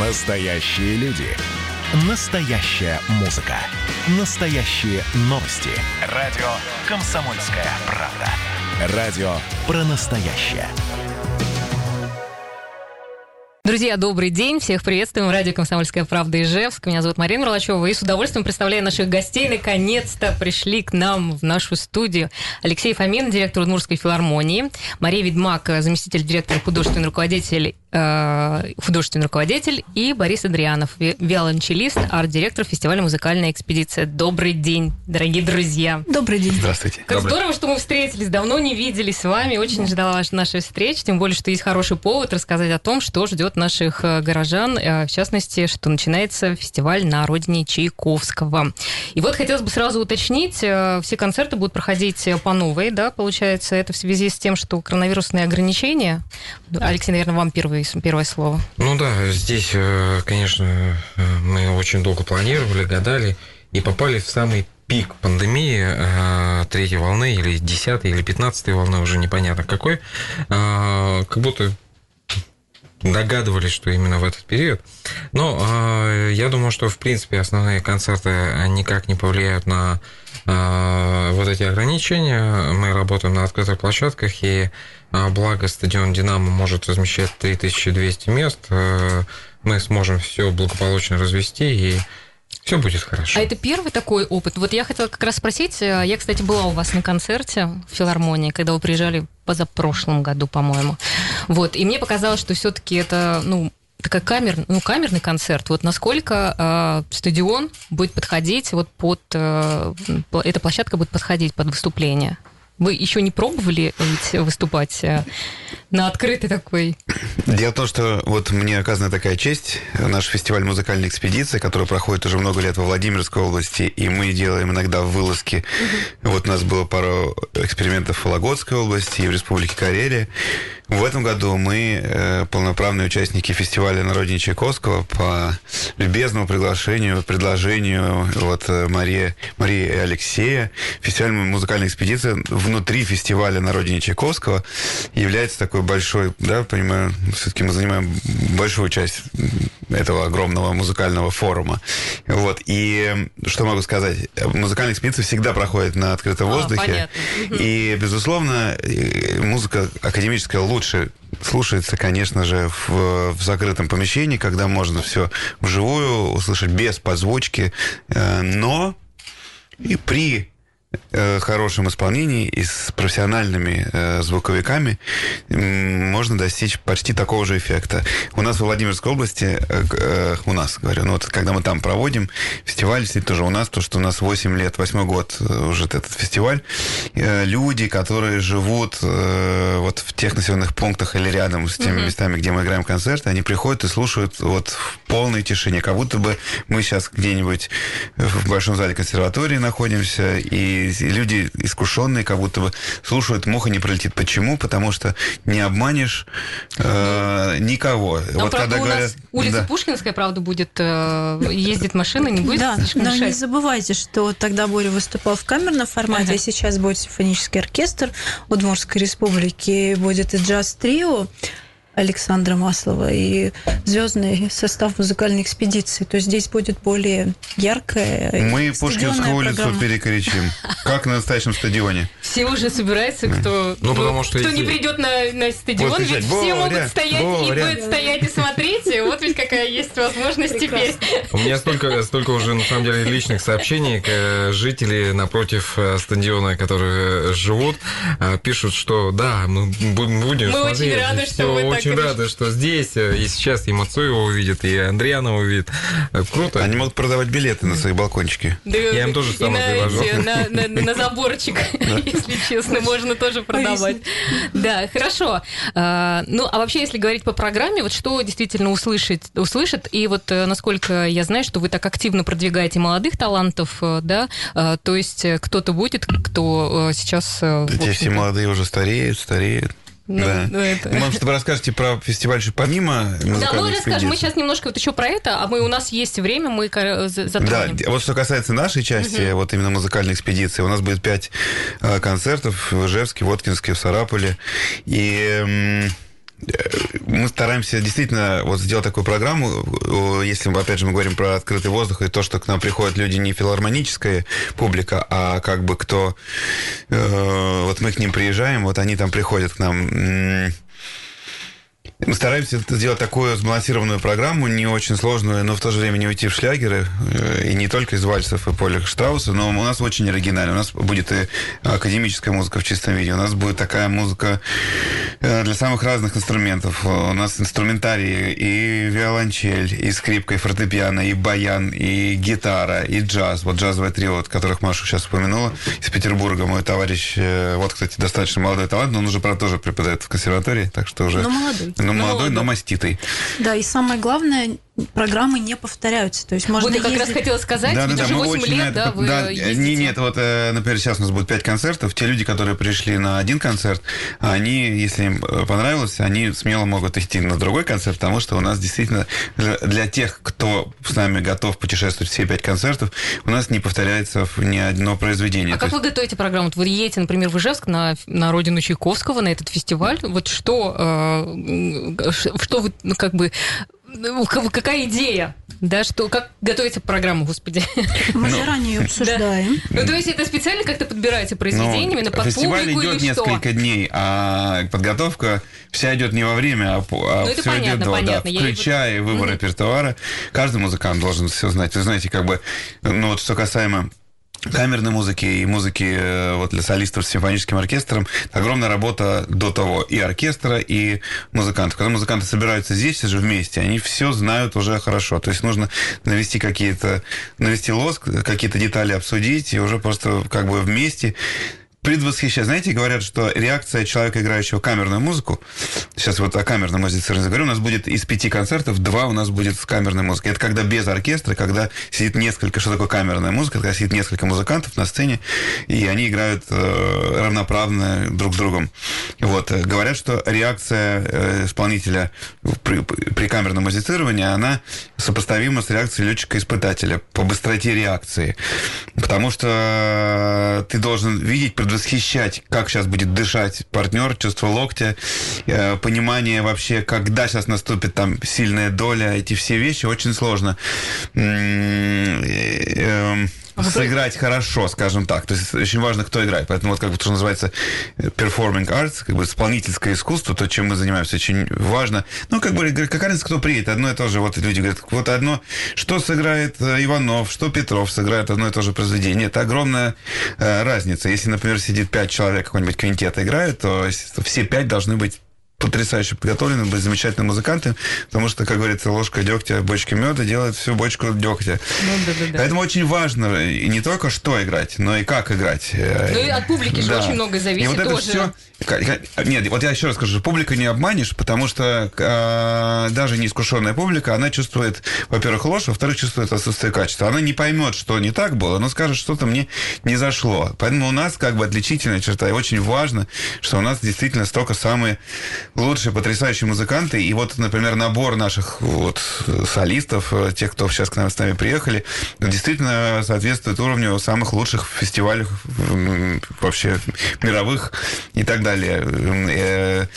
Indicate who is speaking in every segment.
Speaker 1: Настоящие люди. Настоящая музыка. Настоящие новости. Радио «Комсомольская правда». Радио про настоящее.
Speaker 2: Друзья, добрый день. Всех приветствуем. Радио «Комсомольская правда» Ижевск. Меня зовут Марина Мерлачева. И с удовольствием представляю наших гостей. Наконец-то пришли к нам в нашу студию Алексей Фомин, директор Удмуртской филармонии, Мария Ведьмак, заместитель директора, художественный руководитель художественный руководитель, и Борис Адрианов, виолончелист, арт-директор фестиваля «Музыкальная экспедиция». Добрый день, дорогие друзья.
Speaker 3: Добрый день.
Speaker 4: Здравствуйте.
Speaker 2: Как
Speaker 4: Добрый.
Speaker 2: здорово, что мы встретились, давно не виделись с вами, очень ждала нашей встречи, тем более, что есть хороший повод рассказать о том, что ждет наших э, горожан, э, в частности, что начинается фестиваль на родине Чайковского. И вот хотелось бы сразу уточнить, все концерты будут проходить по новой, да, получается, это в связи с тем, что коронавирусные ограничения. Алексей, наверное, вам первый первое слово.
Speaker 4: Ну да, здесь, э, конечно, э, мы очень долго планировали, гадали и попали в самый пик пандемии э, третьей волны или десятой или пятнадцатой волны, уже непонятно какой, как будто догадывались, что именно в этот период. Но я думаю, что, в принципе, основные концерты никак не повлияют на вот эти ограничения. Мы работаем на открытых площадках, и а, благо стадион «Динамо» может размещать 3200 мест. Э, мы сможем все благополучно развести и все будет хорошо.
Speaker 2: А это первый такой опыт. Вот я хотела как раз спросить, э, я, кстати, была у вас на концерте в филармонии, когда вы приезжали позапрошлом году, по-моему. Вот, и мне показалось, что все-таки это, ну, такая камер, ну, камерный концерт. Вот насколько э, стадион будет подходить вот под... Э, эта площадка будет подходить под выступление? Вы еще не пробовали ведь выступать э, на открытой такой?
Speaker 5: Дело в том, что вот мне оказана такая честь. Наш фестиваль музыкальной экспедиции, который проходит уже много лет во Владимирской области, и мы делаем иногда вылазки. Угу. Вот у нас было пару экспериментов в Вологодской области и в Республике Карелия. В этом году мы э, полноправные участники фестиваля на родине Чайковского по любезному приглашению, предложению вот э, Марии, Марии и Алексея. Фестиваль музыкальной экспедиции внутри фестиваля на родине Чайковского является такой большой, да, понимаю, все-таки мы занимаем большую часть этого огромного музыкального форума. Вот. И что могу сказать? Музыкальная экспедиция всегда проходит на открытом а, воздухе. Понятно. И, безусловно, музыка академическая лучше слушается, конечно же, в, в закрытом помещении, когда можно все вживую услышать без подзвучки. Э, но и при Э, хорошем исполнении и с профессиональными э, звуковиками можно достичь почти такого же эффекта. У нас в Владимирской области, э, э, у нас, говорю, ну вот когда мы там проводим фестиваль, действительно тоже у нас, то, что у нас 8 лет, 8 год э, уже этот фестиваль, э, люди, которые живут э, вот в тех населенных пунктах или рядом с теми mm-hmm. местами, где мы играем концерты, они приходят и слушают вот в полной тишине, как будто бы мы сейчас где-нибудь в большом зале консерватории находимся, и и люди искушенные, как будто бы слушают, муха не пролетит. Почему? Потому что не обманешь э, никого.
Speaker 2: Но, вот правда, когда у говорят, нас улица да. Пушкинская, правда, будет э, ездить машина, не будет
Speaker 3: да, слишком но не забывайте, что тогда Боря выступал в камерном формате, ага. а сейчас будет симфонический оркестр Удмуртской республики, будет и джаз-трио. Александра Маслова и звездный состав музыкальной экспедиции. То есть здесь будет более яркая.
Speaker 5: Мы Пушкинскую улицу программа. перекричим. Как на настоящем стадионе.
Speaker 2: Все уже собираются, кто, ну, потому что кто не придет на, на стадион, ведь все могут стоять Боря. и будет стоять и смотреть. Вот ведь какая есть возможность теперь.
Speaker 4: У меня столько, столько уже, на самом деле, личных сообщений. Жители напротив э, стадиона, которые живут, э, пишут, что да, мы будем
Speaker 2: мы смотреть. Мы очень рады, что вы так
Speaker 4: очень рады, что здесь э, и сейчас и Мацуева увидит, и Андриана увидит. Э, круто.
Speaker 5: Они могут продавать билеты на свои балкончики.
Speaker 4: Да, Я им тоже сам предложу.
Speaker 2: На, на, на заборчик, если честно, можно тоже продавать. Да, хорошо. А, ну, а вообще, если говорить по программе, вот что действительно услышит, услышит, и вот э, насколько я знаю, что вы так активно продвигаете молодых талантов, да, то есть кто-то будет, кто сейчас...
Speaker 5: Эти все молодые уже стареют, стареют. Ну, да. ну, это... Может, вы расскажете про фестиваль же помимо
Speaker 2: Да, мы расскажем. Мы сейчас немножко вот еще про это, а мы у нас есть время, мы затронем.
Speaker 5: Да, вот что касается нашей части, угу. вот именно музыкальной экспедиции, у нас будет пять э, концертов в Ижевске, Воткинске, в Сарапуле. И мы стараемся действительно вот сделать такую программу, если, опять же, мы говорим про открытый воздух и то, что к нам приходят люди не филармоническая публика, а как бы кто... Э, вот мы к ним приезжаем, вот они там приходят к нам мы стараемся сделать такую сбалансированную программу, не очень сложную, но в то же время не уйти в шлягеры, э, и не только из вальсов и Поля Штрауса, но у нас очень оригинально. У нас будет и академическая музыка в чистом виде, у нас будет такая музыка э, для самых разных инструментов. У нас инструментарии и виолончель, и скрипка, и фортепиано, и баян, и гитара, и джаз. Вот джазовое трио, от которых Маша сейчас упомянула, из Петербурга. Мой товарищ, э, вот, кстати, достаточно молодой талант, но он уже, правда, тоже преподает в консерватории, так что уже...
Speaker 3: Но молодой.
Speaker 5: Молодой, но маститый.
Speaker 3: Да, и самое главное, программы не повторяются. То есть можно
Speaker 2: вот я как
Speaker 3: ездить...
Speaker 2: раз хотела сказать,
Speaker 5: да,
Speaker 2: ведь
Speaker 5: да,
Speaker 2: уже
Speaker 5: да,
Speaker 2: 8 лет,
Speaker 5: это,
Speaker 2: да, вы
Speaker 5: да,
Speaker 2: ездите.
Speaker 5: Не, нет, вот, э, например, сейчас у нас будет 5 концертов. Те люди, которые пришли на один концерт, они, если им э, понравилось, они смело могут идти на другой концерт, потому что у нас действительно для тех, кто с нами готов путешествовать все 5 концертов, у нас не повторяется ни одно произведение.
Speaker 2: А как
Speaker 5: есть...
Speaker 2: вы готовите программу? Вот вы едете, например, в Ижевск на, на родину Чайковского, на этот фестиваль. Вот что, э, что вы, ну, как бы, какая идея? Да, что, как готовится к программу, господи?
Speaker 3: Мы ну, заранее ее обсуждаем.
Speaker 2: Ну, то есть это специально как-то подбираете произведениями
Speaker 5: ну,
Speaker 2: на под
Speaker 5: Фестиваль идет
Speaker 2: или
Speaker 5: несколько дней, а подготовка вся идет не во время, а, а
Speaker 2: ну,
Speaker 5: все
Speaker 2: понятно,
Speaker 5: идет до,
Speaker 2: понятно.
Speaker 5: да, включая выбор репертуара. Каждый музыкант должен все знать. Вы знаете, как бы, ну вот что касаемо камерной музыки и музыки э, вот, для солистов с симфоническим оркестром. Огромная работа до того и оркестра, и музыкантов. Когда музыканты собираются здесь же вместе, они все знают уже хорошо. То есть нужно навести какие-то, навести лоск, какие-то детали обсудить, и уже просто как бы вместе предвосхищать. Знаете, говорят, что реакция человека, играющего камерную музыку, сейчас вот о камерном музицировании говорю, у нас будет из пяти концертов, два у нас будет с камерной музыкой. Это когда без оркестра, когда сидит несколько, что такое камерная музыка, когда сидит несколько музыкантов на сцене, и они играют э, равноправно друг с другом. Вот. Говорят, что реакция э, исполнителя при, при камерном музицировании, она сопоставима с реакцией летчика-испытателя по быстроте реакции. Потому что ты должен видеть предвосхищать, как сейчас будет дышать партнер, чувство локтя, э, понимание вообще, когда сейчас наступит там сильная доля, эти все вещи очень сложно сыграть хорошо, скажем так. То есть очень важно, кто играет. Поэтому вот как бы то, что называется performing arts, как бы исполнительское искусство, то, чем мы занимаемся, очень важно. Ну, как бы, какая разница, кто приедет, одно и то же. Вот люди говорят, вот одно, что сыграет Иванов, что Петров сыграет одно и то же произведение. Это огромная э, разница. Если, например, сидит пять человек, какой-нибудь квинтет играет, то все пять должны быть потрясающе подготовлены, быть замечательным музыкантом, потому что, как говорится, ложка дегтя в бочке меда делает всю бочку дегтя.
Speaker 2: Ну, да, да, да.
Speaker 5: Поэтому очень важно и не только что играть, но и как играть.
Speaker 2: Ну и от публики же
Speaker 5: да.
Speaker 2: очень много зависит
Speaker 5: и вот
Speaker 2: тоже.
Speaker 5: Это все, нет, вот я еще раз скажу, публику не обманешь, потому что э, даже неискушенная публика, она чувствует, во-первых, ложь, во-вторых, чувствует отсутствие качества. Она не поймет, что не так было, но скажет, что-то мне не зашло. Поэтому у нас как бы отличительная черта, и очень важно, что у нас действительно столько самые лучшие, потрясающие музыканты. И вот, например, набор наших вот солистов, тех, кто сейчас к нам с нами приехали, действительно соответствует уровню самых лучших фестивалей вообще мировых и так далее далее.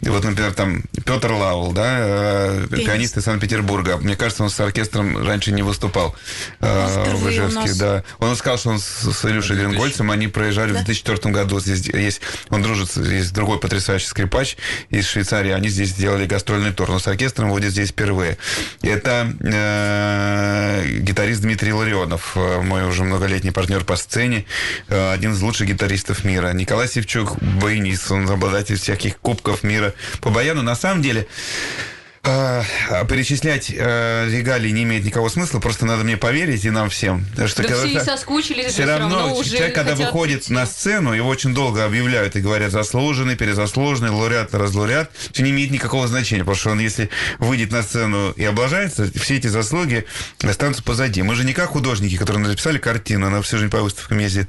Speaker 5: Вот, например, там Петр Лаул, да, Пианист, пианист из Санкт-Петербурга. Мне кажется, он с оркестром раньше не выступал в Ижевске. Нас... Да. Он сказал, что он с, с Илюшей Грингольцем, они проезжали да? в 2004 году. Здесь есть, он дружит, есть другой потрясающий скрипач из Швейцарии. Они здесь сделали гастрольный тур, но с оркестром будет здесь впервые. Это э, гитарист Дмитрий Ларионов, мой уже многолетний партнер по сцене, один из лучших гитаристов мира. Николай Севчук, баянист, он обладатель всяких кубков мира по баяну. На самом деле, перечислять э, регалии не имеет никакого смысла, просто надо мне поверить и нам всем.
Speaker 2: Что да все и соскучились,
Speaker 5: все равно,
Speaker 2: уже
Speaker 5: человек, когда выходит прийти. на сцену, его очень долго объявляют и говорят заслуженный, перезаслуженный, лауреат, разлауреат, все не имеет никакого значения, потому что он, если выйдет на сцену и облажается, все эти заслуги останутся позади. Мы же не как художники, которые написали картину, она всю жизнь по выставкам ездит.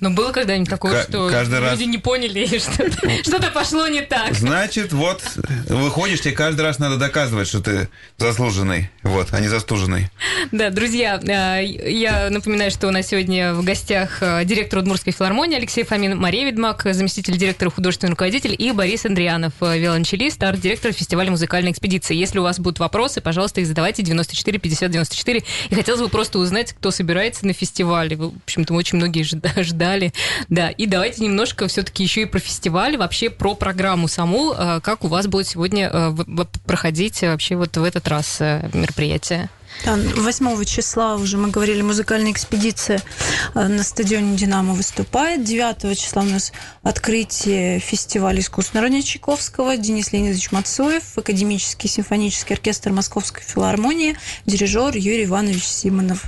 Speaker 2: Но было когда-нибудь такое, К- что каждый люди раз... не поняли, что-то, что пошло не так?
Speaker 5: Значит, вот, выходишь, тебе каждый раз надо доказывать доказывать, что ты заслуженный, вот, а не застуженный.
Speaker 2: Да, друзья, э, я напоминаю, что у нас сегодня в гостях э, директор Удмуртской филармонии Алексей Фомин, Мария Ведмак, заместитель директора, художественный руководитель, и Борис Андрианов, э, виолончелист, арт-директор фестиваля музыкальной экспедиции. Если у вас будут вопросы, пожалуйста, их задавайте 94 50 94. И хотелось бы просто узнать, кто собирается на фестивале. В общем-то, очень многие ждали. Да, и давайте немножко все-таки еще и про фестиваль, вообще про программу саму, как у вас будет сегодня проходить вообще вот в этот раз мероприятие.
Speaker 3: 8 числа уже мы говорили, музыкальная экспедиция э, на стадионе «Динамо» выступает. 9 числа у нас открытие фестиваля искусств народника Чайковского. Денис Леонидович Мацуев, Академический симфонический оркестр Московской филармонии, дирижер Юрий Иванович Симонов.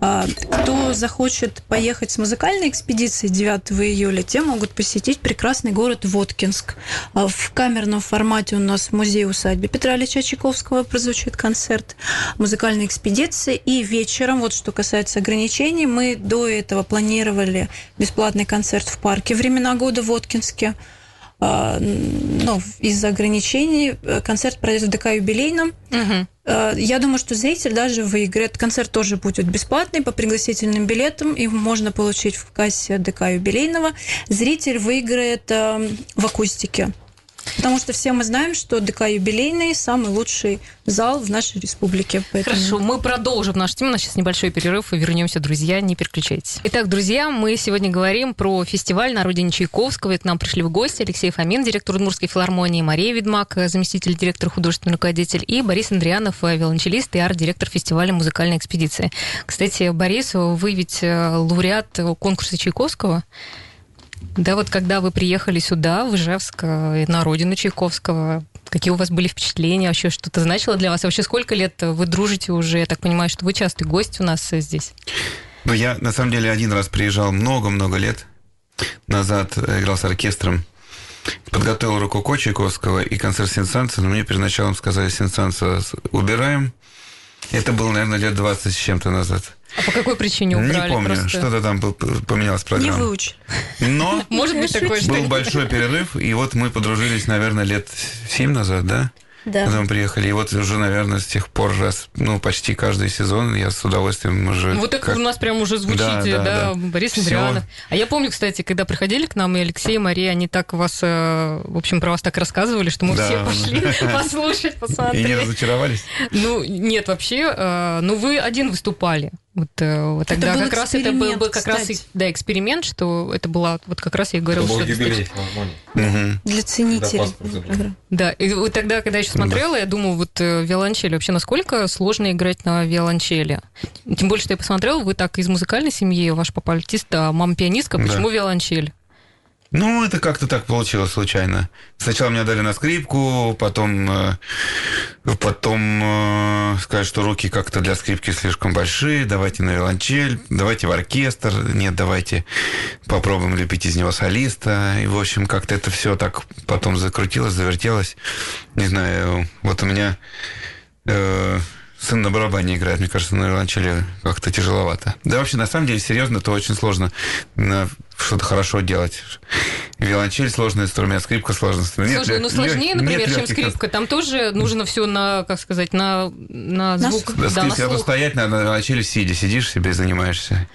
Speaker 3: А, кто захочет поехать с музыкальной экспедицией 9 июля, те могут посетить прекрасный город Воткинск. А, в камерном формате у нас в музее-усадьбе Петра Ильича Чайковского прозвучит концерт. Музыкальный музыкальной экспедиции. И вечером, вот что касается ограничений, мы до этого планировали бесплатный концерт в парке «Времена года» в Воткинске. А, но из-за ограничений э, концерт пройдет в ДК юбилейном. Угу. Я думаю, что зритель даже выиграет. Концерт тоже будет бесплатный по пригласительным билетам. Их можно получить в кассе ДК юбилейного. Зритель выиграет эм, в акустике. Потому что все мы знаем, что ДК юбилейный самый лучший зал в нашей республике.
Speaker 2: Поэтому... Хорошо, мы продолжим наш тему. У нас сейчас небольшой перерыв и вернемся, друзья, не переключайтесь. Итак, друзья, мы сегодня говорим про фестиваль на родине Чайковского. И к нам пришли в гости Алексей Фомин, директор Удмуртской филармонии, Мария Ведмак, заместитель директора, художественный руководитель, и Борис Андрианов, виолончелист и арт-директор фестиваля музыкальной экспедиции. Кстати, Борис, вы ведь э, лауреат конкурса Чайковского. Да, вот когда вы приехали сюда, в Ижевск, э, на родину Чайковского, какие у вас были впечатления, вообще что-то значило для вас? вообще сколько лет вы дружите уже? Я так понимаю, что вы частый гость у нас э, здесь.
Speaker 5: Ну, я на самом деле один раз приезжал много-много лет назад, э, играл с оркестром, подготовил руку Чайковского и концерт Сенсанса, но мне перед началом сказали, Сенсанса убираем. Это было, наверное, лет 20 с чем-то назад.
Speaker 2: А по какой причине убрали?
Speaker 5: Не помню, просто... что-то там поменялось программа.
Speaker 3: Не выучили.
Speaker 5: Но
Speaker 2: Может быть такое,
Speaker 5: был большой перерыв, и вот мы подружились, наверное, лет 7 назад, да?
Speaker 3: Да.
Speaker 5: Когда мы приехали. И вот уже, наверное, с тех пор раз, ну, почти каждый сезон я с удовольствием уже...
Speaker 2: Вот так как... у нас прям уже звучите, да, да, да, да. Борис Андрианов. А я помню, кстати, когда приходили к нам, и Алексей, и Мария, они так вас, э, в общем, про вас так рассказывали, что мы да. все пошли послушать, посмотреть.
Speaker 5: И не разочаровались?
Speaker 2: Ну, нет, вообще, э, ну, вы один выступали. Вот, э, вот тогда как раз это был, был как кстати. раз да, эксперимент, что это была вот как раз я говорила,
Speaker 4: это
Speaker 2: что
Speaker 4: юбилей
Speaker 3: угу. для ценителей.
Speaker 2: Да, и вот тогда, когда я еще смотрела, я думаю, вот э, виолончель вообще насколько сложно играть на виолончели. Тем более, что я посмотрела, вы так из музыкальной семьи, ваш папа альтист, а мама пианистка, почему да. виолончель?
Speaker 5: Ну, это как-то так получилось случайно. Сначала меня дали на скрипку, потом, э, потом э, сказать, что руки как-то для скрипки слишком большие, давайте на виолончель, давайте в оркестр, нет, давайте попробуем лепить из него солиста. И, в общем, как-то это все так потом закрутилось, завертелось. Не знаю, вот у меня э, сын на барабане играет, мне кажется, на виолончели как-то тяжеловато. Да вообще, на самом деле, серьезно, это очень сложно что-то хорошо делать. Виолончель сложный инструмент, скрипка сложный инструмент.
Speaker 2: Слушай, нет, ну сложнее, например, чем скрипка. Там тоже нужно все на, как сказать, на, на звук.
Speaker 5: На,
Speaker 2: да,
Speaker 5: на слух. стоять на, на виолончели сидя, сидишь себе занимаешься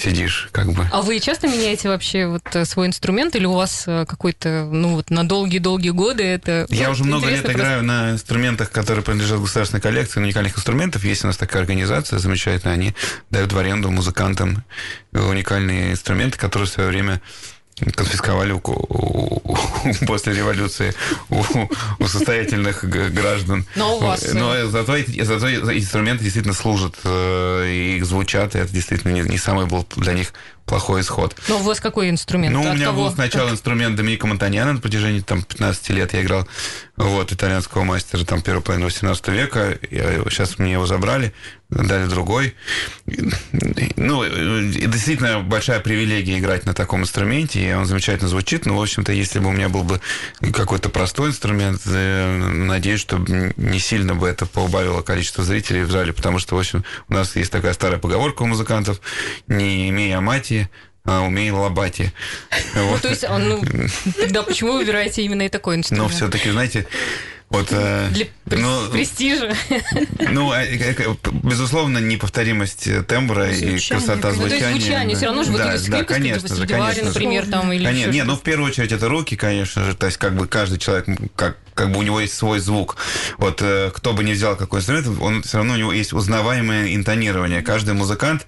Speaker 5: сидишь, как бы.
Speaker 2: А вы часто меняете вообще вот э, свой инструмент, или у вас э, какой-то, ну вот на долгие-долгие годы это...
Speaker 5: Я
Speaker 2: ну,
Speaker 5: уже много лет просто... играю на инструментах, которые принадлежат государственной коллекции уникальных инструментов. Есть у нас такая организация замечательная, они дают в аренду музыкантам уникальные инструменты, которые в свое время конфисковали у, у, у, после революции у, у состоятельных граждан.
Speaker 2: Но у вас...
Speaker 5: Но зато, зато инструменты действительно служат, э, и их звучат, и это действительно не, не самый был для них плохой исход.
Speaker 2: Но у вас какой инструмент?
Speaker 5: Ну, От у меня кого? был сначала как? инструмент Доминика Монтаньяна на протяжении там, 15 лет я играл вот, итальянского мастера там, первой половины 18 века. Я, сейчас мне его забрали, дали другой. Ну, действительно большая привилегия играть на таком инструменте, и он замечательно звучит. Но, в общем-то, если бы у меня был бы какой-то простой инструмент, э, надеюсь, что не сильно бы это поубавило количество зрителей в зале, потому что, в общем, у нас есть такая старая поговорка у музыкантов, не имея мати, а умеет лобати.
Speaker 2: Ну, то есть, ну, тогда почему вы выбираете именно и такой инструмент?
Speaker 5: Ну, все-таки, знаете, Вот, э,
Speaker 2: Для
Speaker 5: ну,
Speaker 2: престижа.
Speaker 5: Ну, э, э, безусловно, неповторимость тембра и
Speaker 3: Звучание,
Speaker 5: красота
Speaker 3: конечно.
Speaker 2: Ну, то есть
Speaker 5: звучания.
Speaker 2: звучание, все равно же вот
Speaker 5: да, да,
Speaker 2: скрипки,
Speaker 5: конечно
Speaker 2: типа
Speaker 5: же, конечно же.
Speaker 2: например, там, или
Speaker 5: Конечно,
Speaker 2: еще
Speaker 5: не, ну в первую очередь это руки, конечно же, то есть как бы каждый человек, как, как, бы у него есть свой звук. Вот э, кто бы ни взял какой инструмент, он все равно у него есть узнаваемое интонирование. Каждый музыкант,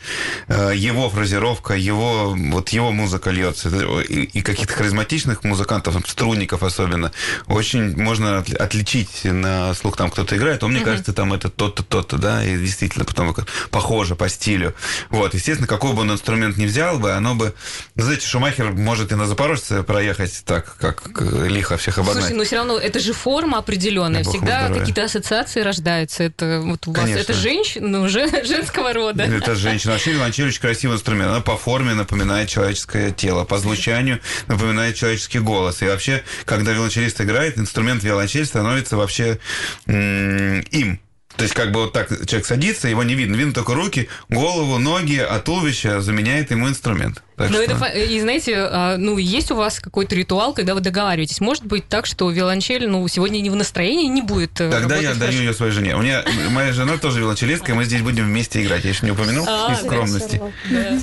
Speaker 5: э, его фразировка, его, вот его музыка льется. И, и каких-то харизматичных музыкантов, струнников особенно, очень можно отли- отличить на слух, там кто-то играет, он, мне кажется, там это тот-то, тот-то, да, и действительно потом похоже по стилю. Вот, естественно, какой бы он инструмент ни взял бы, оно бы... Ну, знаете, Шумахер может и на Запорожце проехать так, как э, лихо всех обогнать.
Speaker 2: Слушай, ну все равно это же форма определенная. Всегда какие-то ассоциации рождаются. Это вот у вас
Speaker 5: Конечно.
Speaker 2: это женщина, ну, же- женского рода.
Speaker 5: Это женщина. Вообще виолончель очень красивый инструмент. Она по форме напоминает человеческое тело, по звучанию напоминает человеческий голос. И вообще, когда виолончелист играет, инструмент виолончель становится вообще м, им. То есть, как бы вот так человек садится, его не видно. Видно только руки, голову, ноги, а туловище заменяет ему инструмент. Так
Speaker 2: Но
Speaker 5: что-
Speaker 2: это, и знаете, а, ну, есть у вас какой-то ритуал, когда вы договариваетесь. Может быть так, что виолончель, ну, сегодня не в настроении, не будет э,
Speaker 5: Тогда я даю ее своей жене. У меня моя жена тоже виолончелистка, и мы здесь будем вместе играть. Я еще не упомянул
Speaker 2: А,
Speaker 5: из скромности.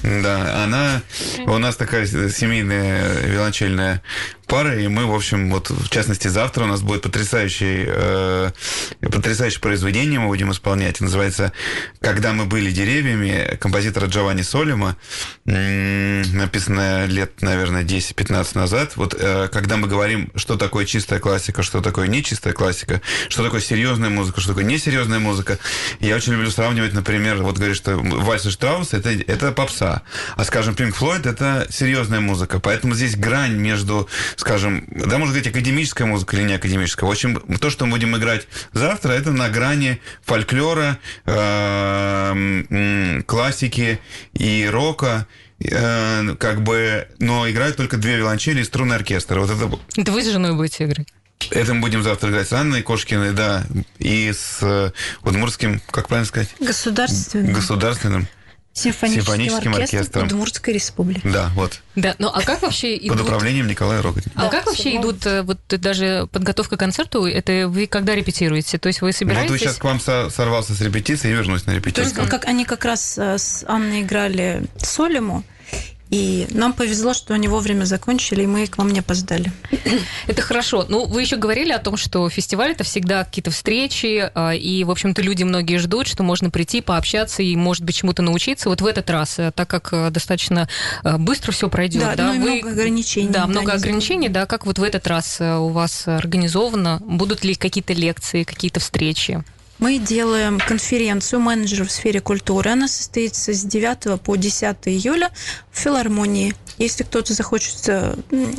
Speaker 5: Да. Она... У нас такая семейная виолончельная пара, и мы, в общем, вот в частности завтра у нас будет потрясающий, э, потрясающее произведение мы будем исполнять. Называется «Когда мы были деревьями» композитора Джованни Солима, м, написанное лет, наверное, 10-15 назад. Вот э, когда мы говорим, что такое чистая классика, что такое нечистая классика, что такое серьезная музыка, что такое несерьезная музыка, я очень люблю сравнивать, например, вот говоришь, что вальсы Штрауса это, это попса, а, скажем, Пинк Флойд это серьезная музыка. Поэтому здесь грань между, скажем, да, можно говорить, академическая музыка или не академическая. В общем, то, что мы будем играть завтра, это на грани фольклора, э, классики и рока, э, как бы, но играют только две виолончели и струнный оркестр. Вот это
Speaker 2: Это вы с женой будете играть?
Speaker 5: это мы будем завтра играть с Анной Кошкиной, да, и с э, Удмуртским, как правильно сказать,
Speaker 3: Государственным
Speaker 5: государственным.
Speaker 3: Симфоническим,
Speaker 5: симфоническим
Speaker 3: оркестром,
Speaker 5: оркестром.
Speaker 3: Удмуртской республики.
Speaker 5: Да, вот.
Speaker 2: Да, ну а как вообще
Speaker 5: Под
Speaker 2: идут...
Speaker 5: управлением Николая Роготина.
Speaker 2: А
Speaker 3: Да,
Speaker 2: как вообще идут э, вот даже подготовка к концерту? Это вы когда репетируете? То есть вы
Speaker 5: Вот
Speaker 2: собираетесь?
Speaker 5: вы сейчас к вам со- сорвался с репетиции и вернусь на
Speaker 3: То есть
Speaker 5: репетицию.
Speaker 3: как они как раз э, с Анной играли Солиму, и нам повезло, что они вовремя закончили, и мы к вам не опоздали.
Speaker 2: Это хорошо. Ну, вы еще говорили о том, что фестиваль это всегда какие-то встречи, а, и, в общем-то, люди многие ждут, что можно прийти, пообщаться и, может быть, чему-то научиться. Вот в этот раз, э, так как э, достаточно быстро все пройдет,
Speaker 3: Да,
Speaker 2: да,
Speaker 3: ну
Speaker 2: вы-
Speaker 3: много ограничений.
Speaker 2: Да,
Speaker 3: да,
Speaker 2: много ограничений, да. Как вот в этот раз у вас организовано? Будут ли какие-то лекции, какие-то встречи?
Speaker 3: Мы делаем конференцию менеджеров в сфере культуры. Она состоится с 9 по 10 июля в филармонии. Если кто-то захочет э,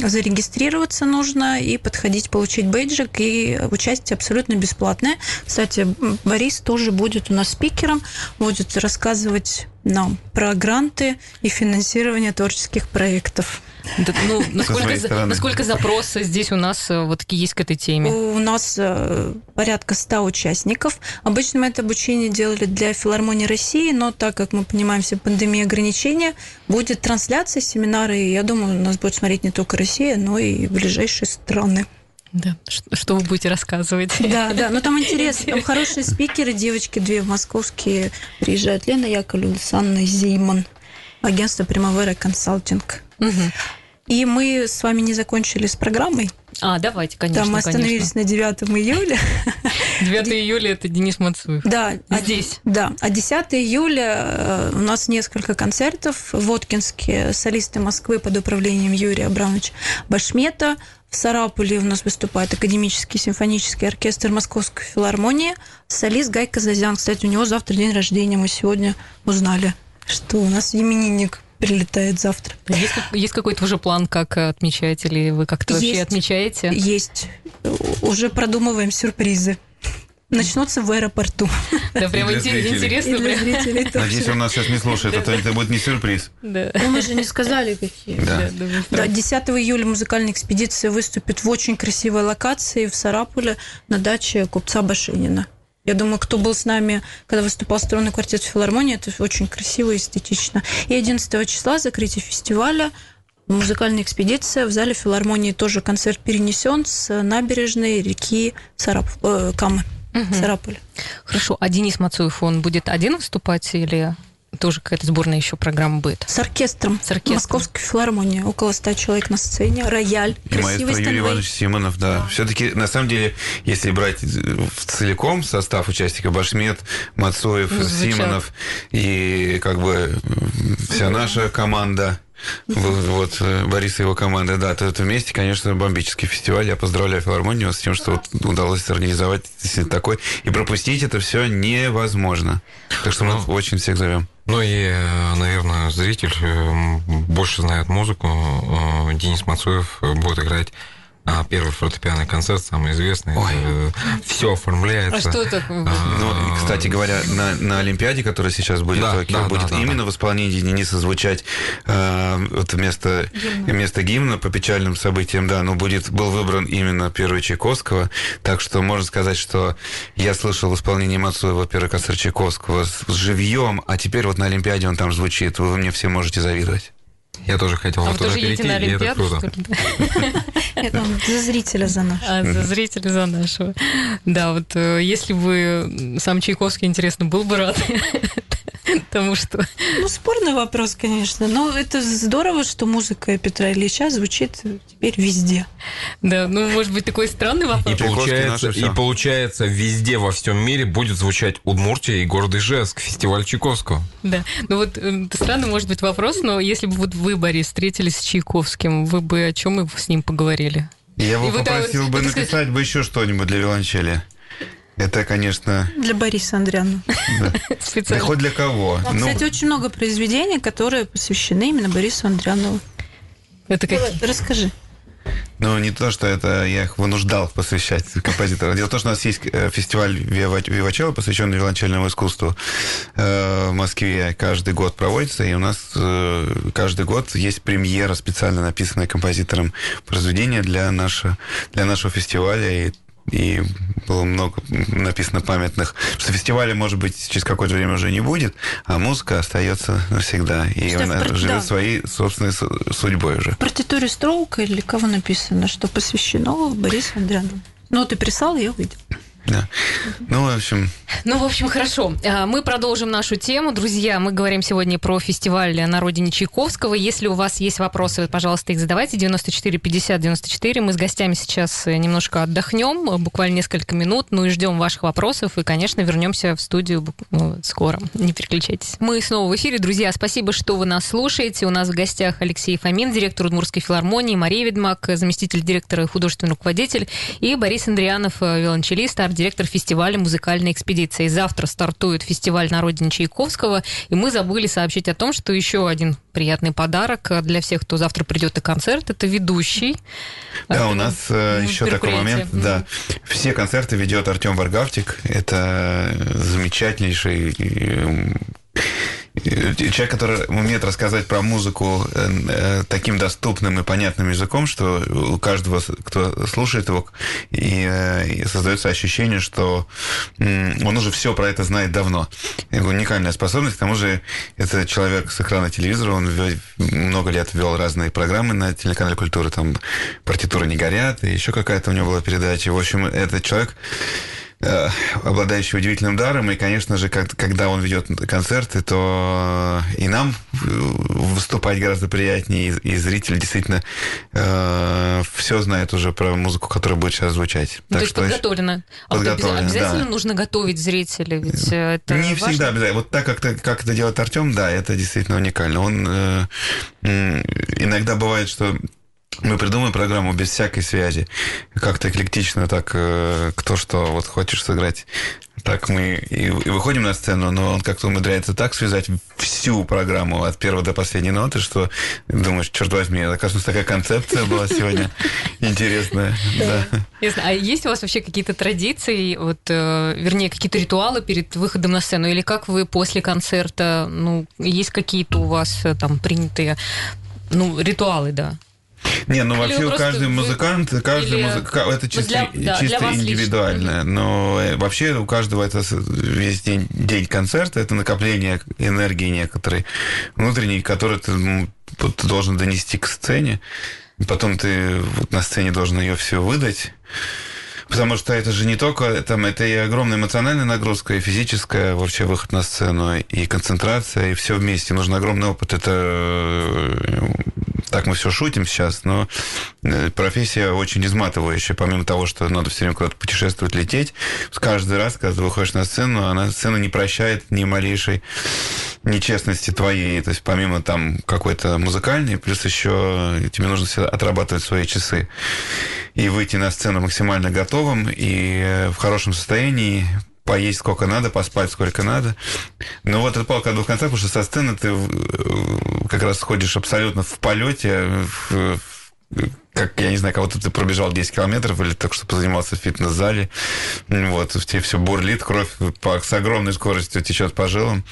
Speaker 3: зарегистрироваться, нужно и подходить, получить бейджик, и участие абсолютно бесплатное. Кстати, Борис тоже будет у нас спикером, будет рассказывать нам про гранты и финансирование творческих проектов.
Speaker 2: Да, ну, насколько, за- насколько запрос здесь у нас э, вот такие есть к этой теме?
Speaker 3: У нас э, порядка 100 участников. Обычно мы это обучение делали для филармонии России, но так как мы понимаем все пандемии ограничения, будет трансляция семинара, и я думаю, нас будет смотреть не только Россия, но и ближайшие страны.
Speaker 2: Да. Что вы будете рассказывать?
Speaker 3: Да, да, но там интересно, там хорошие спикеры, девочки две московские приезжают. Лена Яковлева с Анной Зейман, агентство Примавера Консалтинг.
Speaker 2: Мгм.
Speaker 3: И мы с вами не закончили с программой.
Speaker 2: А, давайте, конечно,
Speaker 3: Там мы остановились на 9 июля.
Speaker 2: конечно. 9 июля это Денис Мацуев.
Speaker 3: Да, а-
Speaker 2: Здесь.
Speaker 3: Да, а 10 июля э, у нас несколько концертов в Воткинске, солисты Москвы под управлением Юрия Абрамовича Башмета. В Сарапуле у нас выступает Академический симфонический оркестр Московской филармонии. Солист Гай Казазян. Кстати, у него завтра день рождения. Мы сегодня узнали, что у нас именинник прилетает завтра.
Speaker 2: Есть, есть какой-то уже план, как отмечать, или вы как-то вообще
Speaker 3: Есть.
Speaker 2: отмечаете?
Speaker 3: Есть. Уже продумываем сюрпризы. Начнутся в аэропорту.
Speaker 2: Да, прям интересно.
Speaker 3: для
Speaker 2: прям.
Speaker 3: зрителей тоже.
Speaker 5: Надеюсь, он нас сейчас не слушает, а то это будет не сюрприз.
Speaker 2: Да.
Speaker 3: Ну, мы же не сказали, какие.
Speaker 5: Да.
Speaker 2: Да, да, вы
Speaker 3: Да,
Speaker 2: правы.
Speaker 3: 10 июля музыкальная экспедиция выступит в очень красивой локации в Сарапуле на даче купца Башинина. Я думаю, кто был с нами, когда выступал струнный квартет в филармонии, это очень красиво и эстетично. И 11 числа закрытие фестиваля музыкальная экспедиция. В зале филармонии тоже концерт перенесен с набережной реки Сарап, э, Камы,
Speaker 2: Мгм.
Speaker 3: Сарапуль.
Speaker 2: Хорошо. А Денис Мацуев, он будет один выступать или тоже какая-то сборная еще программа будет?
Speaker 3: С оркестром.
Speaker 2: С оркестром.
Speaker 3: Московской филармонии. Около ста человек на сцене. Рояль.
Speaker 5: И
Speaker 3: Красивый
Speaker 5: маэстро Юрий. Иванович Симонов, да. Все-таки, на самом деле, если брать в целиком состав участников, Башмет, Мацоев,
Speaker 2: Ну, звучат.
Speaker 5: Симонов и как бы вся наша команда, вот, вот, э, Борис и его команда, да, то это вместе, конечно, бомбический фестиваль. Я поздравляю филармонию с тем, что вот удалось организовать такой. И пропустить это все невозможно. Так что мы
Speaker 4: Ну,
Speaker 5: очень всех зовем.
Speaker 4: Ну и, э, наверное, зритель э, больше знает музыку. Денис Мацуев будет играть а, первый фортепианный концерт, самый известный.
Speaker 5: Ой.
Speaker 4: Все оформляется.
Speaker 2: А что это?
Speaker 5: Ну, и, кстати говоря, на, на Олимпиаде, которая сейчас будет
Speaker 4: Да,
Speaker 5: в Токио,
Speaker 4: да,
Speaker 5: будет
Speaker 4: да,
Speaker 5: именно
Speaker 4: да.
Speaker 5: в исполнении Дениса звучать э, вот вместо, вместо гимна по печальным событиям, да, но будет, был выбран именно первый Чайковского, так что можно сказать, что я слышал исполнение Мацуева первый концерт Чайковского с, с живьем, а теперь вот на Олимпиаде он там звучит, вы мне все можете завидовать.
Speaker 4: Я тоже хотел
Speaker 2: А
Speaker 4: вот туда
Speaker 2: тоже едете
Speaker 4: перейти,
Speaker 2: на
Speaker 4: и это круто.
Speaker 3: он за зрителя, за наш.
Speaker 2: А, за зрителя, за нашего. Да, вот э, если бы сам Чайковский, интересно, был бы рад тому, что...
Speaker 3: Ну, спорный вопрос, конечно. Но это здорово, что музыка Петра Ильича звучит теперь везде.
Speaker 2: Да, ну, может быть, такой странный
Speaker 4: И
Speaker 2: вопрос.
Speaker 5: Чайковский
Speaker 4: получается, и получается, везде во всем мире будет звучать Удмуртия и город Ижевск, фестиваль Чайковского.
Speaker 2: Да, ну вот э, это странный может быть вопрос, но если бы вот вы, Борис, встретились с Чайковским, вы бы о чем с ним поговорили?
Speaker 5: Я
Speaker 2: И
Speaker 5: бы
Speaker 2: вот, да,
Speaker 5: попросил
Speaker 2: вот,
Speaker 5: бы написать бы еще что-нибудь для виолончели. Это, конечно,
Speaker 3: Для Бориса Андриана.
Speaker 5: да
Speaker 2: Специально.
Speaker 5: хоть для кого.
Speaker 3: А,
Speaker 5: Ну,
Speaker 3: Кстати, очень много произведений, которые посвящены именно Борису Андрианову.
Speaker 2: Это как...
Speaker 3: Расскажи.
Speaker 5: Ну, не то, что это я их вынуждал посвящать композиторам. Дело в том, что у нас есть э, фестиваль Вива- Вивачелло, посвященный виолончельному искусству э, в Москве. Каждый год проводится, и у нас э, каждый год есть премьера, специально написанная композитором произведения для, нашего для нашего фестиваля. И и было много написано памятных, что фестиваля, может быть, через какое-то время уже не будет, а музыка остается навсегда. И
Speaker 3: Что
Speaker 5: она
Speaker 3: пар-
Speaker 5: живет
Speaker 3: да.
Speaker 5: своей собственной су- судьбой уже.
Speaker 3: Партитуре Строука или кого написано, что посвящено Борису Андрианову? Ну, ты прислал, я увидел.
Speaker 5: Да. Ну, в общем,
Speaker 2: Ну, в общем, хорошо. А, Мы продолжим нашу тему. Друзья, мы говорим сегодня про фестиваль на родине Чайковского. Если у вас есть вопросы, пожалуйста, их задавайте. 94 50 94. Мы с гостями сейчас э, немножко отдохнем, э, буквально несколько минут, ну и ждем ваших вопросов. И, конечно, вернемся в студию ну, скоро. Не переключайтесь. Мы снова в эфире. Друзья, спасибо, что вы нас слушаете. У нас в гостях Алексей Фомин, директор Удмуртской филармонии, Мария Ведмак, заместитель директора и художественный руководитель, и Борис Андрианов, э, арт-директор фестиваля «Музыкальная экспедиция». И завтра стартует фестиваль на родине Чайковского, и мы забыли сообщить о том, что еще один приятный подарок э, для всех, кто завтра придет на концерт, это ведущий.
Speaker 5: Да,
Speaker 2: этого
Speaker 5: у нас э, еще такой момент, да. Все концерты ведет Артем Варгавтик. Это замечательнейший э, э, человек, который умеет рассказать про музыку э, э, таким доступным и понятным языком, что у каждого, кто слушает его, и, э, создается ощущение, что он уже все про это знает давно. Это уникальная способность. К тому же это человек с экрана телевизора, он много лет вел разные программы на телеканале «Культура», там «Партитуры не горят», и еще какая-то у него была передача. В общем, это человек, э, обладающий удивительным даром, и, конечно же, как- когда он ведет концерты, то и нам э, выступать гораздо приятнее, и, и зритель действительно все знает уже про музыку, которая будет сейчас звучать.
Speaker 2: Ну, то есть подготовлено. А вот обяз-
Speaker 5: подготовлено,
Speaker 2: обязательно
Speaker 5: да.
Speaker 2: нужно готовить зрителя, ведь э, это
Speaker 5: Не
Speaker 2: важно.
Speaker 5: всегда обязательно. Вот так, как, это- как это делает Артем, да, это действительно уникально. Он э, иногда бывает, что мы придумаем программу без всякой связи. Как-то эклектично так, э, кто что вот хочешь сыграть. Так мы и, и выходим на сцену, но он как-то умудряется так связать всю программу от первой до последней ноты, что думаешь, черт возьми, оказывается, такая концепция была сегодня интересная. Да.
Speaker 2: Ясно. А есть у вас вообще какие-то традиции, вот, э, вернее, какие-то ритуалы перед выходом на сцену? Или как вы после концерта, ну, есть какие-то у вас э, там принятые, ну, ритуалы, да?
Speaker 5: Не, ну вообще каждый
Speaker 2: вы-
Speaker 5: музыкант, каждый
Speaker 2: или
Speaker 5: музыка, это чисто,
Speaker 2: для- да,
Speaker 5: чисто
Speaker 2: лично.
Speaker 5: индивидуально. Но э, вообще у каждого это весь день, день концерта, это накопление энергии некоторой внутренней, которую ты вот ты должен донести к сцене, потом ты вот на сцене должен ее все выдать. Потому что это же не только там, это и огромная эмоциональная нагрузка, и физическая вообще выход на сцену, и концентрация, и все вместе. Нужен огромный опыт. Это э, так мы все шутим сейчас, но э, профессия очень изматывающая, помимо того, что надо все время куда-то путешествовать, лететь. Каждый раз, когда ты выходишь на сцену, она сцена не прощает ни малейшей нечестности твоей. То есть помимо там какой-то музыкальной, плюс еще тебе нужно всегда отрабатывать свои часы и выйти на сцену максимально готовым и э, в хорошем состоянии, поесть сколько надо, поспать сколько надо. Но вот это палка о двух концах, потому что со сцены ты э, как раз ходишь абсолютно в полете, в, как, я не знаю, кого-то ты пробежал 10 километров или только что позанимался в фитнес-зале. Вот, в тебе все бурлит, кровь по, с огромной скоростью течет по жилам.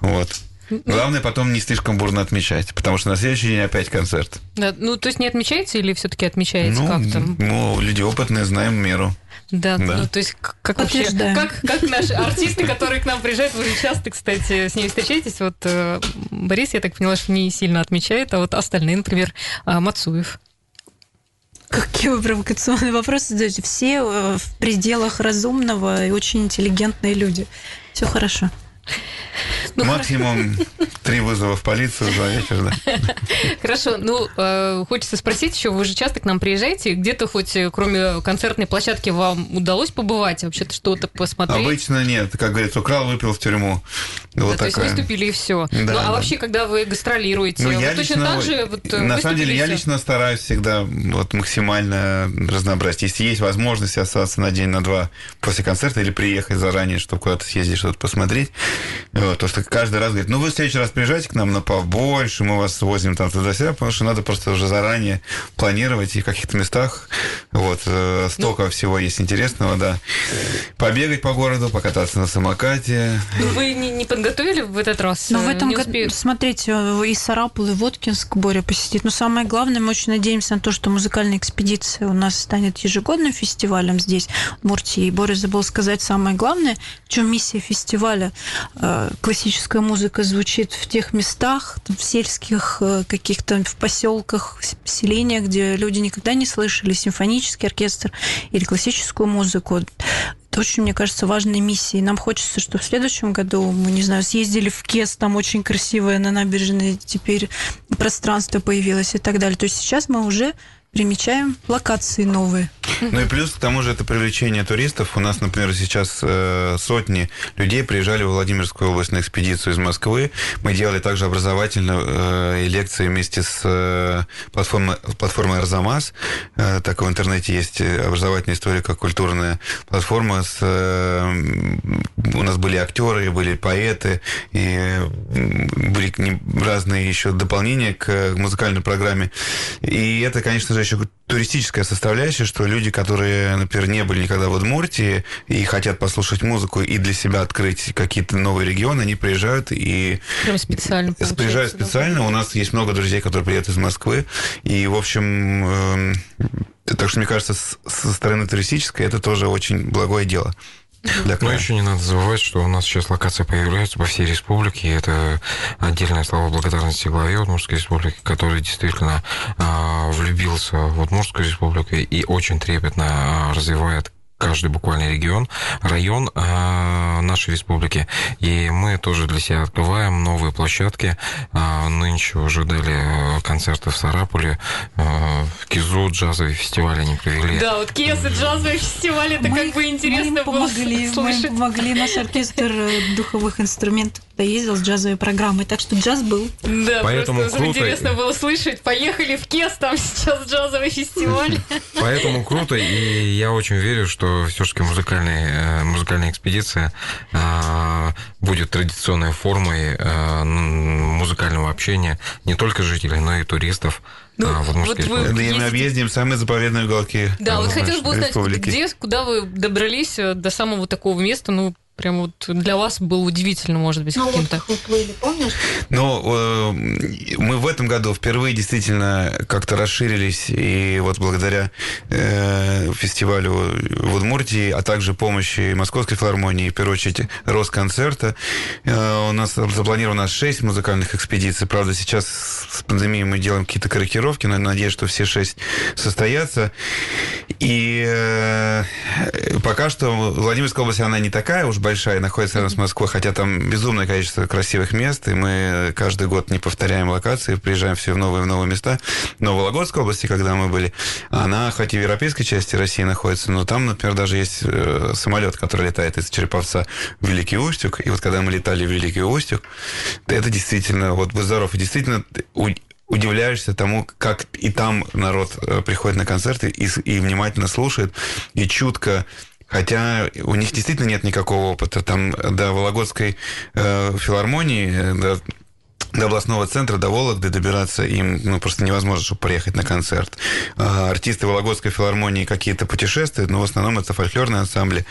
Speaker 5: Вот. Главное потом не слишком бурно отмечать, потому что на следующий день опять концерт.
Speaker 2: Да, ну, то есть не отмечаете или все-таки отмечаете
Speaker 5: ну,
Speaker 2: как-то?
Speaker 5: Ну, люди опытные, знаем меру.
Speaker 2: Да, да, ну то есть как вообще, как, как наши артисты, которые к нам приезжают, вы же часто, кстати, с ними встречаетесь. Вот э, Борис, я так поняла, что не сильно отмечает, а вот остальные, например, э, Мацуев.
Speaker 3: Какие вы провокационные вопросы задаете? Все э, в пределах разумного и очень интеллигентные люди. Все хорошо.
Speaker 5: Ну, Максимум три вызова в полицию за вечер, да.
Speaker 2: Хорошо, ну, э, хочется спросить еще, вы же часто к нам приезжаете, где-то хоть э, кроме концертной площадки вам удалось побывать, вообще-то что-то посмотреть?
Speaker 5: Обычно нет, как говорится, украл, выпил в тюрьму.
Speaker 2: Вот да, такая. то есть выступили и все. Да, ну, а да. вообще, когда вы гастролируете,
Speaker 5: ну,
Speaker 2: вы
Speaker 5: я
Speaker 2: точно
Speaker 5: лично,
Speaker 2: так же вот,
Speaker 5: На самом деле, я лично стараюсь всегда вот максимально разнообразить. Если есть возможность остаться на день, на два после концерта или приехать заранее, чтобы куда-то съездить, что-то посмотреть, вот, то, что каждый раз говорит, ну, вы в следующий раз приезжайте к нам на побольше, мы вас возим там туда-сюда, потому что надо просто уже заранее планировать и в каких-то местах вот э, столько ну, всего есть интересного, да. Побегать по городу, покататься на самокате.
Speaker 2: Ну, вы не, не подготовили в этот раз?
Speaker 3: Ну, в этом году, смотрите, и Сарапул, и Воткинск Боря посетит. Но самое главное, мы очень надеемся на то, что музыкальная экспедиция у нас станет ежегодным фестивалем здесь, в Муртии. И Боря забыл сказать самое главное, в чем миссия фестиваля. Э, классическая музыка звучит в тех местах, в сельских э, каких-то, в поселках, селениях, где люди никогда не слышали симфонический оркестр или классическую музыку. Это очень, мне кажется, важной миссией. Нам хочется, чтобы в следующем году мы, не знаю, съездили в Кес, там очень красивое на набережной теперь пространство появилось и так далее. То есть сейчас мы уже примечаем локации новые.
Speaker 5: Ну и плюс к тому же это привлечение туристов. У нас, например, сейчас э, сотни людей приезжали в Владимирскую область на экспедицию из Москвы. Мы делали также образовательные э, лекции вместе с э, платформой, платформой Арзамас. Э, так в интернете есть образовательная история, как культурная платформа. С, э, у нас были актеры, были поэты, и были разные еще дополнения к музыкальной программе. И это, конечно же, еще туристическая составляющая, что люди, которые, например, не были никогда в Удмуртии и хотят послушать музыку и для себя открыть какие-то новые регионы, они приезжают и...
Speaker 2: Прям специально,
Speaker 5: Приезжают специально. Да? У нас есть много друзей, которые приедут из Москвы. И, в общем, э, так что, мне кажется, со стороны туристической это тоже очень благое дело.
Speaker 4: Но еще не надо забывать, что у нас сейчас локации появляются по всей республике. И это отдельная слова благодарности главе Удмуртской республики, который действительно э, влюбился в Удмуртскую республику и очень трепетно развивает каждый буквально регион, район э, нашей республики. И мы тоже для себя открываем новые площадки. Э, нынче уже дали э, концерты в Сарапуле, э, в Кизу джазовый фестиваль они провели.
Speaker 2: Да, вот Киес и джазовый фестиваль, это мы, как бы интересно мы было помогли, слышать.
Speaker 3: Мы помогли, наш оркестр духовых инструментов ездил с джазовой программой, так что джаз был.
Speaker 2: Да, Поэтому просто круто... интересно было слышать. Поехали в Кес, там сейчас джазовый фестиваль.
Speaker 4: Поэтому круто, и я очень верю, что все-таки музыкальная, э, музыкальная экспедиция э, будет традиционной формой э, музыкального общения не только жителей, но и туристов.
Speaker 5: Ну, а, вот вы мы объездим самые заповедные уголки.
Speaker 2: Да, вот хотелось бы узнать, где, куда вы добрались до самого такого места, ну, прям вот для вас был удивительно, может быть, каким-то?
Speaker 3: вы плыли, помнишь?
Speaker 5: Но э, мы в этом году впервые действительно как-то расширились, и вот благодаря э, фестивалю в Удмуртии, а также помощи Московской филармонии, в первую очередь Росконцерта, э, у нас запланировано 6 музыкальных экспедиций. Правда, сейчас с пандемией мы делаем какие-то корректировки, но надеюсь, что все 6 состоятся. И э, пока что Владимирская область, она не такая уж большая, находится рядом с Москвой, хотя там безумное количество красивых мест, и мы каждый год не повторяем локации, приезжаем все в новые в новые места. Но в Вологодской области, когда мы были, она хоть и в европейской части России находится, но там, например, даже есть э, самолет, который летает из Череповца в Великий Устюг. И вот когда мы летали в Великий Устюг, это действительно, вот будь здоров, действительно удивляешься тому, как и там народ э, приходит на концерты и, и внимательно слушает, и чутко Хотя у них действительно нет никакого опыта. Там до Вологодской э, филармонии, э, до, до областного центра, до Вологды добираться им ну, просто невозможно, чтобы приехать на концерт. А артисты Вологодской филармонии какие-то путешествуют, но в основном это фольклорные ансамбли.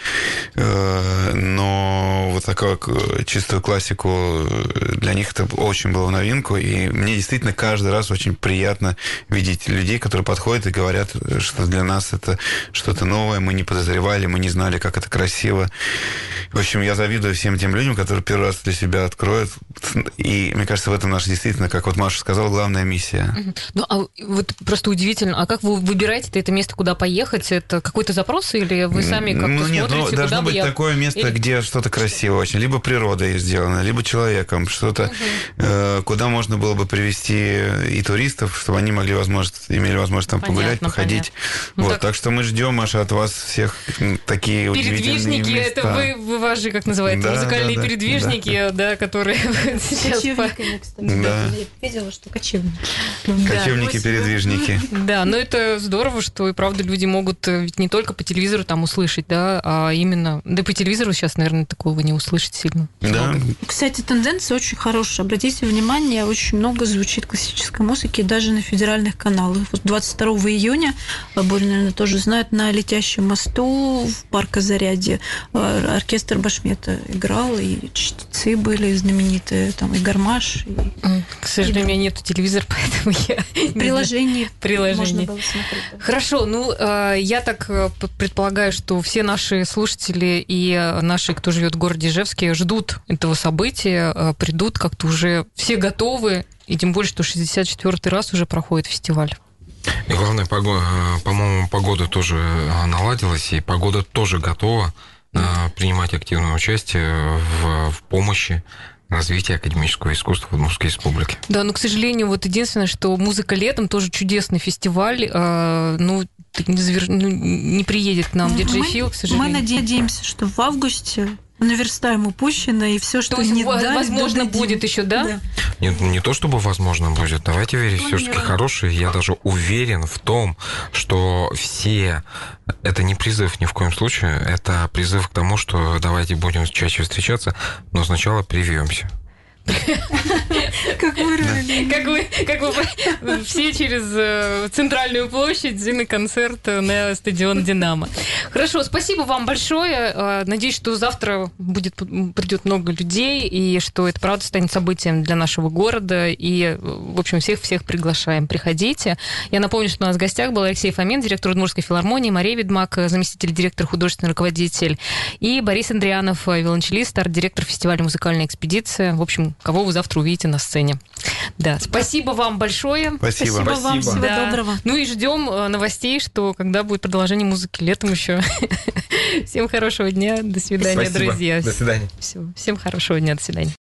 Speaker 5: Э, но вот такую чистую классику э, для них это очень было в новинку. И мне действительно каждый раз очень приятно видеть людей, которые подходят и говорят, что для нас это что-то новое, мы не подозревали, мы не знали, как это красиво. В общем, я завидую всем тем людям, которые первый раз для себя откроют. И мне кажется, в этом наша действительно, как вот Маша сказала, главная миссия.
Speaker 2: Ну, а вот просто удивительно, а как вы выбираете это место, куда поехать? Это какой-то запрос или вы сами как-то
Speaker 5: ну, нет,
Speaker 2: смотрите,
Speaker 5: ну, должно
Speaker 2: бы
Speaker 5: быть
Speaker 2: я...
Speaker 5: такое место,
Speaker 2: Или-
Speaker 5: где что-то красивое очень. Либо природой сделано, либо человеком. Что-то, э, куда можно было бы привести и туристов, чтобы они могли возможность, имели возможность там погулять,
Speaker 2: Понятно,
Speaker 5: походить.
Speaker 2: понятно. Ну,
Speaker 5: вот,
Speaker 2: так-
Speaker 5: так... что мы ждем, Маша, от вас всех такие удивительные
Speaker 2: Передвижники,
Speaker 5: места.
Speaker 2: это вы, вы ваши, как называется,
Speaker 5: Да,
Speaker 2: музыкальные
Speaker 5: да, да,
Speaker 2: передвижники, да, которые сейчас... по-
Speaker 3: Кочевниками, кстати.
Speaker 5: Да.
Speaker 3: Я видела, что кочевники.
Speaker 5: Кочевники-передвижники.
Speaker 2: Да, но это здорово, что и правда люди могут э, ведь не только по телевизору там услышать, да, а именно... Да и по телевизору сейчас, наверное, такого не услышать сильно.
Speaker 5: Да,
Speaker 3: Кстати, тенденция очень хорошая. Обратите внимание, очень много звучит классической музыки даже на федеральных каналах. Вот 22 июня, а Боря, наверное, тоже знает, на Летящем мосту в парке Зарядье э, оркестр Башмета играл, и чтецы были знаменитые, там и гармаш, и
Speaker 2: М, К сожалению, у меня нет телевизора, поэтому я...
Speaker 3: приложение
Speaker 2: Приложение.
Speaker 3: можно было смотреть. да.
Speaker 2: Хорошо, ну э, я так э, предполагаю, что все наши слушатели и э, наши, кто живет в городе Ижевске, ждут этого события, придут как-то уже все готовы, и тем более, что 64-й раз уже проходит фестиваль.
Speaker 4: И главное, по-моему, погода тоже наладилась, и погода тоже готова принимать активное участие в, в помощи развития академического искусства в Удмуртской республике.
Speaker 2: Да, но, к сожалению, вот единственное, что музыка летом тоже чудесный фестиваль, э, ну, не, завер- ну, не приедет к нам
Speaker 3: Ну,
Speaker 2: диджей
Speaker 3: мы-
Speaker 2: Фил, к сожалению.
Speaker 3: Мы надеемся, что в августе наверстаем упущенное, и все, что
Speaker 2: То есть,
Speaker 3: не дали,
Speaker 2: возможно,
Speaker 3: додадим.
Speaker 2: будет еще, да?
Speaker 4: Не, не то чтобы возможно будет, давайте верить все-таки
Speaker 3: Планируем.
Speaker 4: хорошее. Я даже уверен в том, что все... Это не призыв ни в коем случае, это призыв к тому, что давайте будем чаще встречаться, но сначала привьемся.
Speaker 3: Как выразили.
Speaker 2: Как вы, как вы все через э, центральную площадь на концерт э, на стадион Динамо. Хорошо, спасибо вам большое. Э, Надеюсь, что завтра будет придет много людей и что это правда станет событием для нашего города. И, в общем, всех всех приглашаем. Приходите. Я напомню, что у нас в гостях был Алексей Фомин, директор Удмуртской филармонии, Мария Ведмак, заместитель директора, художественный руководитель, и Борис Андрианов, виолончелист, арт-директор фестиваля «Музыкальная экспедиция». В общем, кого вы завтра увидите на сцене. Да, спасибо вам большое.
Speaker 5: Спасибо.
Speaker 3: Спасибо вам,
Speaker 4: Спасибо.
Speaker 3: всего
Speaker 2: Да.
Speaker 3: доброго.
Speaker 2: Ну и ждем э, новостей, что когда будет продолжение музыки летом еще. Всем хорошего дня, до свидания,
Speaker 4: Спасибо.
Speaker 2: друзья.
Speaker 4: До свидания.
Speaker 2: Всё, Всем хорошего дня, до свидания.